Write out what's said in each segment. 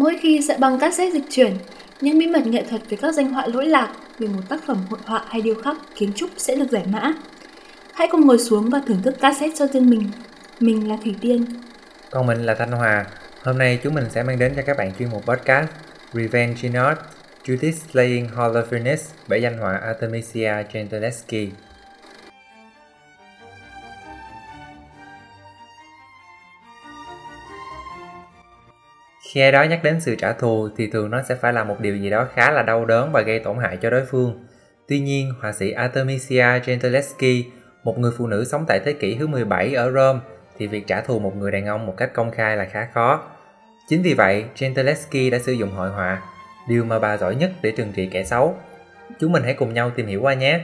Mỗi khi sẽ băng cassette dịch chuyển, những bí mật nghệ thuật về các danh họa lỗi lạc, về một tác phẩm hội họa hay điêu khắc, kiến trúc sẽ được giải mã. Hãy cùng ngồi xuống và thưởng thức cassette cho riêng mình. Mình là Thủy Tiên. Còn mình là Thanh Hòa. Hôm nay chúng mình sẽ mang đến cho các bạn chuyên mục podcast Revenge in Art Judith Slaying Holofernes bởi danh họa Artemisia Gentileschi. Khi ai đó nhắc đến sự trả thù thì thường nó sẽ phải là một điều gì đó khá là đau đớn và gây tổn hại cho đối phương. Tuy nhiên, họa sĩ Artemisia Gentileschi, một người phụ nữ sống tại thế kỷ thứ 17 ở Rome, thì việc trả thù một người đàn ông một cách công khai là khá khó. Chính vì vậy, Gentileschi đã sử dụng hội họa, điều mà bà giỏi nhất để trừng trị kẻ xấu. Chúng mình hãy cùng nhau tìm hiểu qua nhé.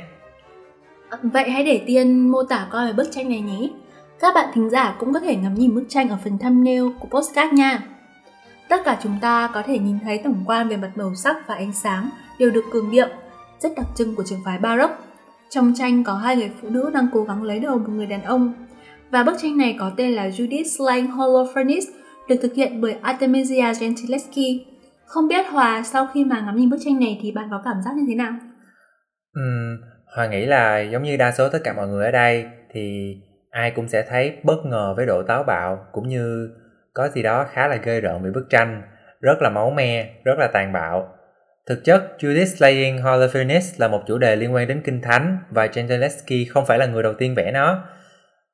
À, vậy hãy để Tiên mô tả coi về bức tranh này nhé. Các bạn thính giả cũng có thể ngắm nhìn bức tranh ở phần thumbnail của postcard nha. Tất cả chúng ta có thể nhìn thấy tổng quan về mặt màu sắc và ánh sáng đều được cường điệu, rất đặc trưng của trường phái Baroque. Trong tranh có hai người phụ nữ đang cố gắng lấy đầu một người đàn ông. Và bức tranh này có tên là Judith Slaying Holofernes, được thực hiện bởi Artemisia Gentileschi. Không biết Hòa sau khi mà ngắm nhìn bức tranh này thì bạn có cảm giác như thế nào? Ừ, Hòa nghĩ là giống như đa số tất cả mọi người ở đây thì ai cũng sẽ thấy bất ngờ với độ táo bạo cũng như có gì đó khá là ghê rợn về bức tranh, rất là máu me, rất là tàn bạo. Thực chất, Judith Slaying Holofernes là một chủ đề liên quan đến kinh thánh và Gentileschi không phải là người đầu tiên vẽ nó.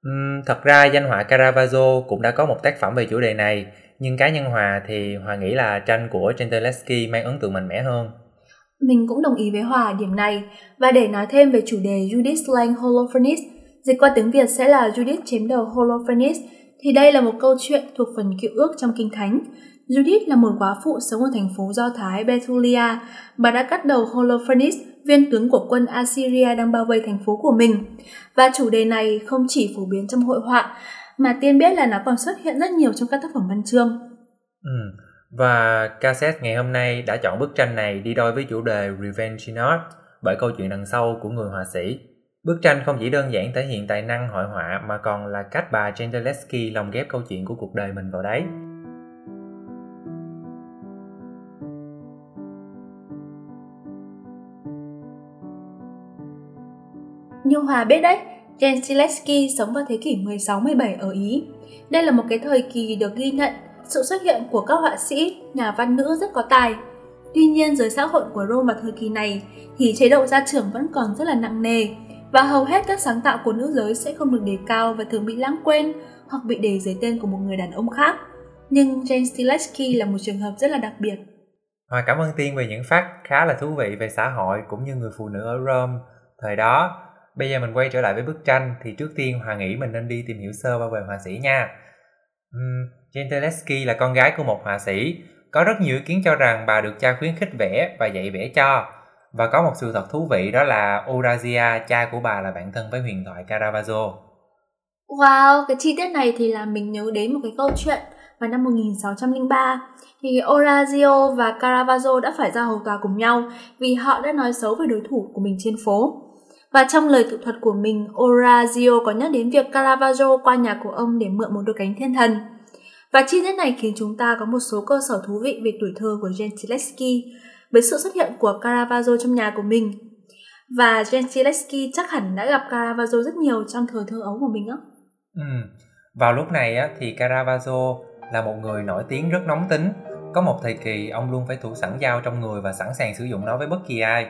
Uhm, thật ra danh họa Caravaggio cũng đã có một tác phẩm về chủ đề này, nhưng cá nhân Hòa thì Hòa nghĩ là tranh của Gentileschi mang ấn tượng mạnh mẽ hơn. Mình cũng đồng ý với Hòa điểm này. Và để nói thêm về chủ đề Judith Slaying Holofernes, dịch qua tiếng Việt sẽ là Judith chém đầu Holofernes thì đây là một câu chuyện thuộc phần cựu ước trong Kinh Thánh. Judith là một quá phụ sống ở thành phố Do Thái Bethulia. Bà đã cắt đầu Holofernes, viên tướng của quân Assyria đang bao vây thành phố của mình. Và chủ đề này không chỉ phổ biến trong hội họa, mà tiên biết là nó còn xuất hiện rất nhiều trong các tác phẩm văn chương. Ừ. Và cassette ngày hôm nay đã chọn bức tranh này đi đôi với chủ đề Revenge in Art bởi câu chuyện đằng sau của người họa sĩ. Bức tranh không chỉ đơn giản thể hiện tài năng hội họa mà còn là cách bà Gentileschi lồng ghép câu chuyện của cuộc đời mình vào đấy. Như Hòa biết đấy, Gentileschi sống vào thế kỷ 16-17 ở Ý. Đây là một cái thời kỳ được ghi nhận sự xuất hiện của các họa sĩ, nhà văn nữ rất có tài. Tuy nhiên, giới xã hội của Rome vào thời kỳ này thì chế độ gia trưởng vẫn còn rất là nặng nề, và hầu hết các sáng tạo của nữ giới sẽ không được đề cao và thường bị lãng quên hoặc bị đề dưới tên của một người đàn ông khác. Nhưng Jane Stileski là một trường hợp rất là đặc biệt. Hòa cảm ơn Tiên về những phát khá là thú vị về xã hội cũng như người phụ nữ ở Rome thời đó. Bây giờ mình quay trở lại với bức tranh thì trước tiên Hòa nghĩ mình nên đi tìm hiểu sơ qua về họa sĩ nha. Uhm, Jane Stileski là con gái của một họa sĩ. Có rất nhiều ý kiến cho rằng bà được cha khuyến khích vẽ và dạy vẽ cho và có một sự thật thú vị đó là Eurazia, cha của bà là bạn thân với huyền thoại Caravaggio. Wow, cái chi tiết này thì làm mình nhớ đến một cái câu chuyện vào năm 1603 thì Orazio và Caravaggio đã phải ra hầu tòa cùng nhau vì họ đã nói xấu về đối thủ của mình trên phố. Và trong lời tự thuật của mình, Orazio có nhắc đến việc Caravaggio qua nhà của ông để mượn một đôi cánh thiên thần. Và chi tiết này khiến chúng ta có một số cơ sở thú vị về tuổi thơ của Gentileschi với sự xuất hiện của Caravaggio trong nhà của mình. Và Gentileschi chắc hẳn đã gặp Caravaggio rất nhiều trong thời thơ ấu của mình á. Ừ. Vào lúc này á, thì Caravaggio là một người nổi tiếng rất nóng tính. Có một thời kỳ ông luôn phải thủ sẵn dao trong người và sẵn sàng sử dụng nó với bất kỳ ai.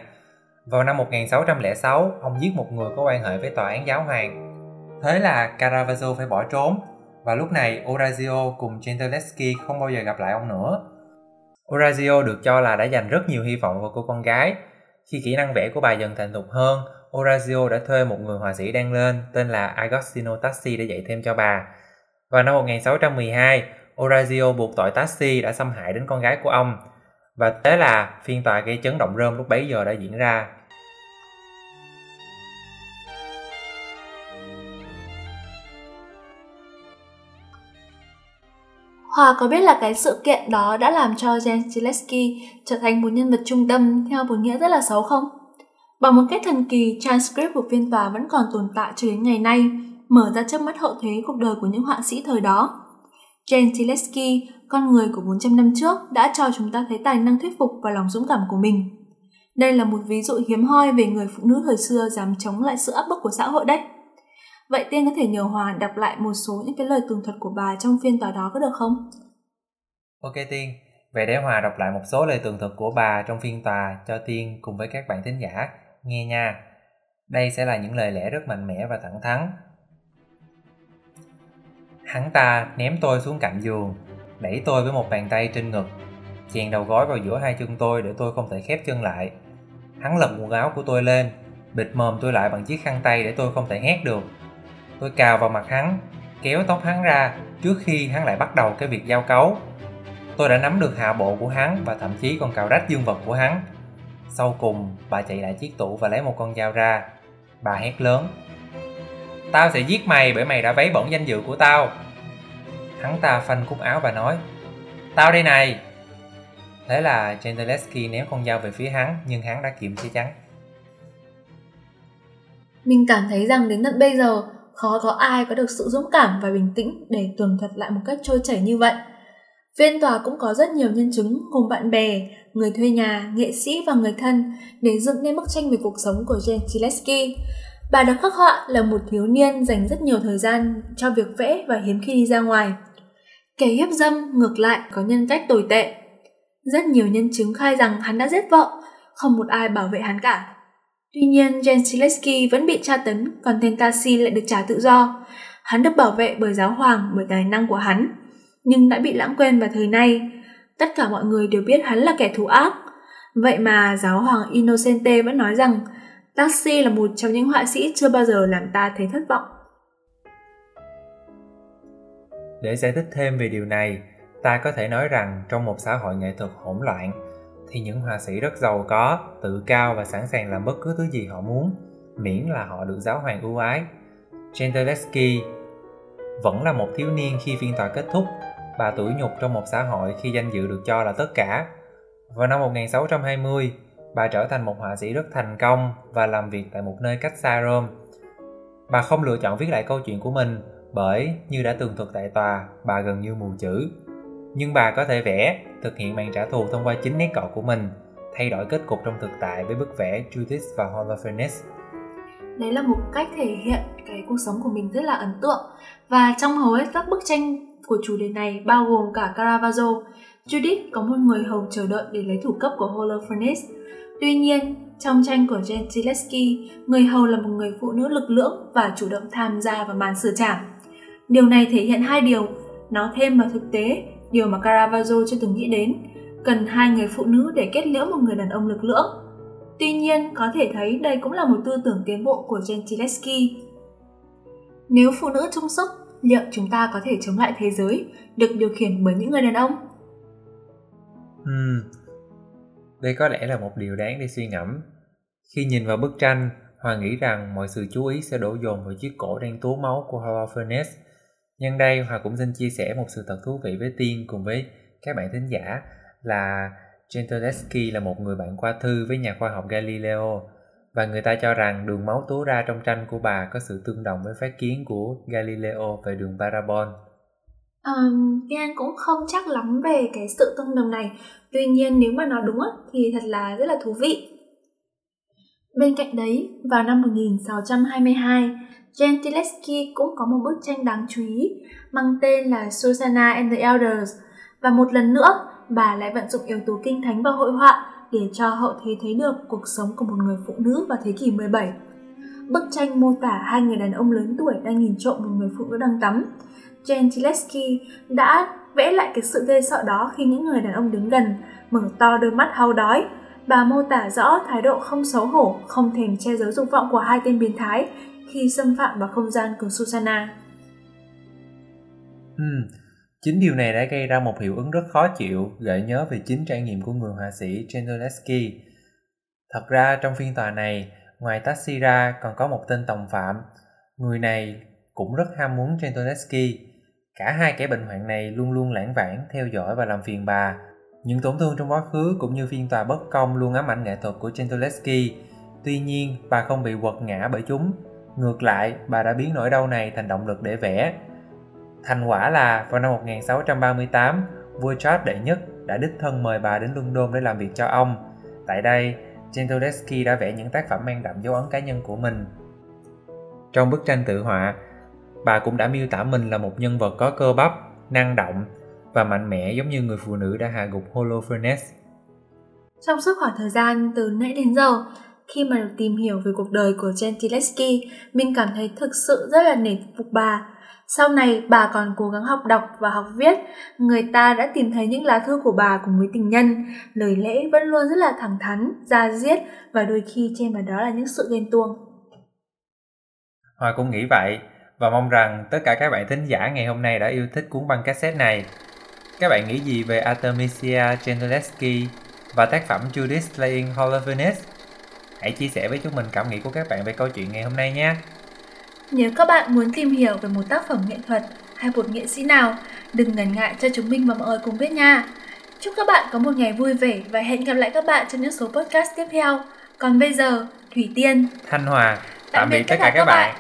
Vào năm 1606, ông giết một người có quan hệ với tòa án giáo hoàng. Thế là Caravaggio phải bỏ trốn và lúc này Orazio cùng Gentileschi không bao giờ gặp lại ông nữa Orazio được cho là đã dành rất nhiều hy vọng vào cô con gái. Khi kỹ năng vẽ của bà dần thành thục hơn, Orazio đã thuê một người họa sĩ đang lên tên là Agostino Tassi để dạy thêm cho bà. Vào năm 1612, Orazio buộc tội Tassi đã xâm hại đến con gái của ông. Và thế là phiên tòa gây chấn động Rome lúc bấy giờ đã diễn ra. Hòa có biết là cái sự kiện đó đã làm cho Jen Zilewski trở thành một nhân vật trung tâm theo một nghĩa rất là xấu không? Bằng một cách thần kỳ, transcript của phiên tòa vẫn còn tồn tại cho đến ngày nay, mở ra trước mắt hậu thế cuộc đời của những họa sĩ thời đó. Jen Zilewski con người của 400 năm trước đã cho chúng ta thấy tài năng thuyết phục và lòng dũng cảm của mình. Đây là một ví dụ hiếm hoi về người phụ nữ thời xưa dám chống lại sự áp bức của xã hội đấy. Vậy Tiên có thể nhờ Hòa đọc lại một số những cái lời tường thuật của bà trong phiên tòa đó có được không? Ok Tiên, vậy để Hòa đọc lại một số lời tường thuật của bà trong phiên tòa cho Tiên cùng với các bạn thính giả nghe nha. Đây sẽ là những lời lẽ rất mạnh mẽ và thẳng thắn. Hắn ta ném tôi xuống cạnh giường, đẩy tôi với một bàn tay trên ngực, chèn đầu gối vào giữa hai chân tôi để tôi không thể khép chân lại. Hắn lật quần áo của tôi lên, bịt mồm tôi lại bằng chiếc khăn tay để tôi không thể hét được. Tôi cào vào mặt hắn, kéo tóc hắn ra trước khi hắn lại bắt đầu cái việc giao cấu. Tôi đã nắm được hạ bộ của hắn và thậm chí còn cào rách dương vật của hắn. Sau cùng, bà chạy lại chiếc tủ và lấy một con dao ra. Bà hét lớn. Tao sẽ giết mày bởi mày đã vấy bẩn danh dự của tao. Hắn ta phanh cúc áo và nói. Tao đây này. Thế là Gentileschi ném con dao về phía hắn nhưng hắn đã kiềm chế chắn. Mình cảm thấy rằng đến tận bây giờ khó có ai có được sự dũng cảm và bình tĩnh để tường thuật lại một cách trôi chảy như vậy. Phiên tòa cũng có rất nhiều nhân chứng gồm bạn bè, người thuê nhà, nghệ sĩ và người thân để dựng nên bức tranh về cuộc sống của Gentileschi. Bà được khắc họa là một thiếu niên dành rất nhiều thời gian cho việc vẽ và hiếm khi đi ra ngoài. Kẻ hiếp dâm ngược lại có nhân cách tồi tệ. Rất nhiều nhân chứng khai rằng hắn đã giết vợ, không một ai bảo vệ hắn cả. Tuy nhiên, Gentileschi vẫn bị tra tấn, còn tên Tassi lại được trả tự do. Hắn được bảo vệ bởi giáo hoàng bởi tài năng của hắn, nhưng đã bị lãng quên vào thời nay. Tất cả mọi người đều biết hắn là kẻ thù ác. Vậy mà giáo hoàng Innocente vẫn nói rằng Taxi là một trong những họa sĩ chưa bao giờ làm ta thấy thất vọng. Để giải thích thêm về điều này, ta có thể nói rằng trong một xã hội nghệ thuật hỗn loạn, thì những họa sĩ rất giàu có, tự cao và sẵn sàng làm bất cứ thứ gì họ muốn, miễn là họ được giáo hoàng ưu ái. Gentileschi vẫn là một thiếu niên khi phiên tòa kết thúc, bà tuổi nhục trong một xã hội khi danh dự được cho là tất cả. Vào năm 1620, bà trở thành một họa sĩ rất thành công và làm việc tại một nơi cách xa Rome. Bà không lựa chọn viết lại câu chuyện của mình bởi, như đã tường thuật tại tòa, bà gần như mù chữ. Nhưng bà có thể vẽ, thực hiện màn trả thù thông qua chính nét cọ của mình, thay đổi kết cục trong thực tại với bức vẽ Judith và Holofernes. Đấy là một cách thể hiện cái cuộc sống của mình rất là ấn tượng và trong hầu hết các bức tranh của chủ đề này bao gồm cả Caravaggio, Judith có một người hầu chờ đợi để lấy thủ cấp của Holofernes. Tuy nhiên, trong tranh của Gentileschi, người hầu là một người phụ nữ lực lưỡng và chủ động tham gia vào màn xử trảm. Điều này thể hiện hai điều, nó thêm vào thực tế điều mà Caravaggio chưa từng nghĩ đến, cần hai người phụ nữ để kết liễu một người đàn ông lực lưỡng. Tuy nhiên, có thể thấy đây cũng là một tư tưởng tiến bộ của Gentileschi. Nếu phụ nữ trung sức, liệu chúng ta có thể chống lại thế giới được điều khiển bởi những người đàn ông? Hmm. Đây có lẽ là một điều đáng để suy ngẫm. Khi nhìn vào bức tranh, Hoàng nghĩ rằng mọi sự chú ý sẽ đổ dồn vào chiếc cổ đang túa máu của Holofernes Nhân đây Hòa cũng xin chia sẻ một sự thật thú vị với Tiên cùng với các bạn thính giả là Gentileschi là một người bạn qua thư với nhà khoa học Galileo và người ta cho rằng đường máu túa ra trong tranh của bà có sự tương đồng với phát kiến của Galileo về đường parabol. Um, Kian cũng không chắc lắm về cái sự tương đồng này Tuy nhiên nếu mà nó đúng thì thật là rất là thú vị Bên cạnh đấy, vào năm 1622, Gentileschi cũng có một bức tranh đáng chú ý mang tên là Susanna and the Elders và một lần nữa bà lại vận dụng yếu tố kinh thánh vào hội họa để cho hậu thế thấy được cuộc sống của một người phụ nữ vào thế kỷ 17. Bức tranh mô tả hai người đàn ông lớn tuổi đang nhìn trộm một người phụ nữ đang tắm. Gentileschi đã vẽ lại cái sự ghê sợ đó khi những người đàn ông đứng gần, mở to đôi mắt hao đói. Bà mô tả rõ thái độ không xấu hổ, không thèm che giấu dục vọng của hai tên biến thái khi xâm phạm vào không gian của Susanna. Ừ, chính điều này đã gây ra một hiệu ứng rất khó chịu, gợi nhớ về chính trải nghiệm của người họa sĩ Gentileschi. Thật ra trong phiên tòa này, ngoài Tassi ra còn có một tên tòng phạm. Người này cũng rất ham muốn Gentileschi. Cả hai kẻ bệnh hoạn này luôn luôn lãng vãng, theo dõi và làm phiền bà. Những tổn thương trong quá khứ cũng như phiên tòa bất công luôn ám ảnh nghệ thuật của Gentileschi. Tuy nhiên, bà không bị quật ngã bởi chúng Ngược lại, bà đã biến nỗi đau này thành động lực để vẽ. Thành quả là vào năm 1638, vua Charles đệ nhất đã đích thân mời bà đến London để làm việc cho ông. Tại đây, Gentileschi đã vẽ những tác phẩm mang đậm dấu ấn cá nhân của mình. Trong bức tranh tự họa, bà cũng đã miêu tả mình là một nhân vật có cơ bắp, năng động và mạnh mẽ giống như người phụ nữ đã hạ gục Holofernes. Trong suốt khoảng thời gian từ nãy đến giờ, khi mà được tìm hiểu về cuộc đời của Gentileschi, mình cảm thấy thực sự rất là nể phục bà. Sau này, bà còn cố gắng học đọc và học viết. Người ta đã tìm thấy những lá thư của bà cùng với tình nhân. Lời lẽ vẫn luôn rất là thẳng thắn, ra diết và đôi khi trên vào đó là những sự ghen tuông. Hoa cũng nghĩ vậy và mong rằng tất cả các bạn thính giả ngày hôm nay đã yêu thích cuốn băng cassette này. Các bạn nghĩ gì về Artemisia Gentileschi và tác phẩm Judith Slaying Holofernes? Hãy chia sẻ với chúng mình cảm nghĩ của các bạn về câu chuyện ngày hôm nay nhé. Nếu các bạn muốn tìm hiểu về một tác phẩm nghệ thuật hay một nghệ sĩ nào, đừng ngần ngại cho chúng mình và mọi người cùng biết nha. Chúc các bạn có một ngày vui vẻ và hẹn gặp lại các bạn trong những số podcast tiếp theo. Còn bây giờ, Thủy Tiên, Thanh Hòa, tạm biệt tất cả các bạn.